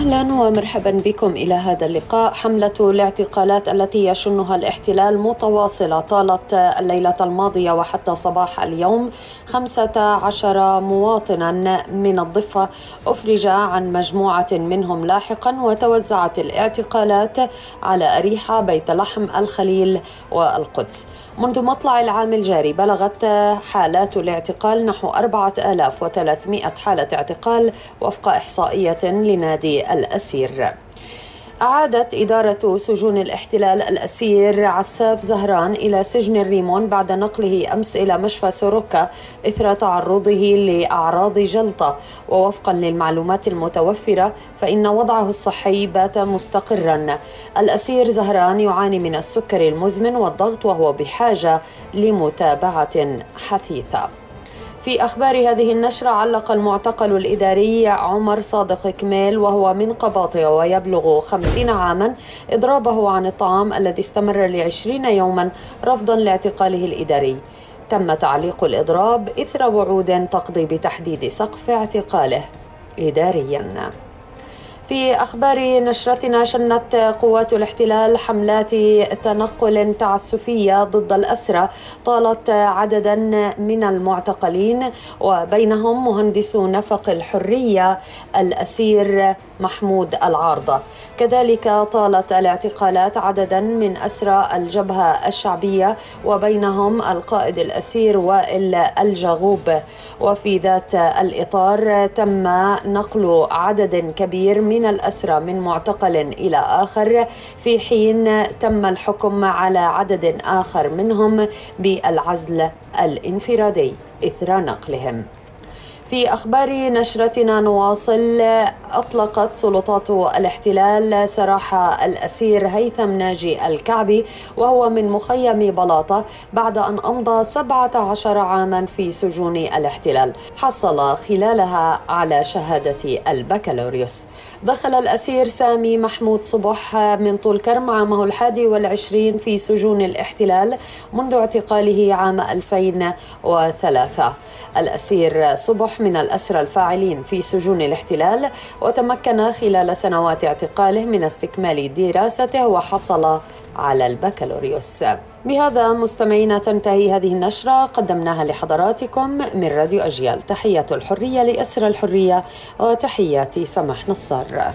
أهلا ومرحبا بكم إلى هذا اللقاء. حملة الاعتقالات التي يشنها الاحتلال متواصلة طالت الليلة الماضية وحتى صباح اليوم. 15 مواطنا من الضفة أفرج عن مجموعة منهم لاحقا وتوزعت الاعتقالات على أريحة بيت لحم الخليل والقدس. منذ مطلع العام الجاري بلغت حالات الاعتقال نحو 4300 حالة اعتقال وفق إحصائية لنادي الأسير. أعادت إدارة سجون الاحتلال الأسير عساف زهران إلى سجن الريمون بعد نقله أمس إلى مشفى سوروكا إثر تعرضه لأعراض جلطة. ووفقا للمعلومات المتوفرة فإن وضعه الصحي بات مستقرا. الأسير زهران يعاني من السكري المزمن والضغط وهو بحاجة لمتابعة حثيثة. في أخبار هذه النشرة علق المعتقل الإداري عمر صادق كميل وهو من قباطية ويبلغ خمسين عاما إضرابه عن الطعام الذي استمر لعشرين يوما رفضا لاعتقاله الإداري. تم تعليق الإضراب إثر وعود تقضي بتحديد سقف اعتقاله إداريا. في أخبار نشرتنا شنت قوات الاحتلال حملات تنقل تعسفية ضد الأسرى طالت عددا من المعتقلين وبينهم مهندس نفق الحرية الأسير محمود العارضة كذلك طالت الاعتقالات عددا من أسرى الجبهة الشعبية وبينهم القائد الأسير وائل الجاغوب وفي ذات الإطار تم نقل عدد كبير من الأسرى من معتقل إلى آخر. في حين تم الحكم على عدد آخر منهم بالعزل الانفرادي إثر نقلهم. في أخبار نشرتنا نواصل. أطلقت سلطات الاحتلال سراح الأسير هيثم ناجي الكعبي وهو من مخيم بلاطة بعد أن أمضى 17 عاما في سجون الاحتلال. حصل خلالها على شهادة البكالوريوس. دخل الأسير سامي محمود صبح من طول كرم عامه الحادي والعشرين في سجون الاحتلال منذ اعتقاله عام 2003 الأسير صبح من الأسرى الفاعلين في سجون الاحتلال وتمكن خلال سنوات اعتقاله من استكمال دراسته وحصل على البكالوريوس. بهذا مستمعينا تنتهي هذه النشرة. قدمناها لحضراتكم من راديو أجيال. تحية الحرية لأسر الحرية وتحياتي سمح نصار.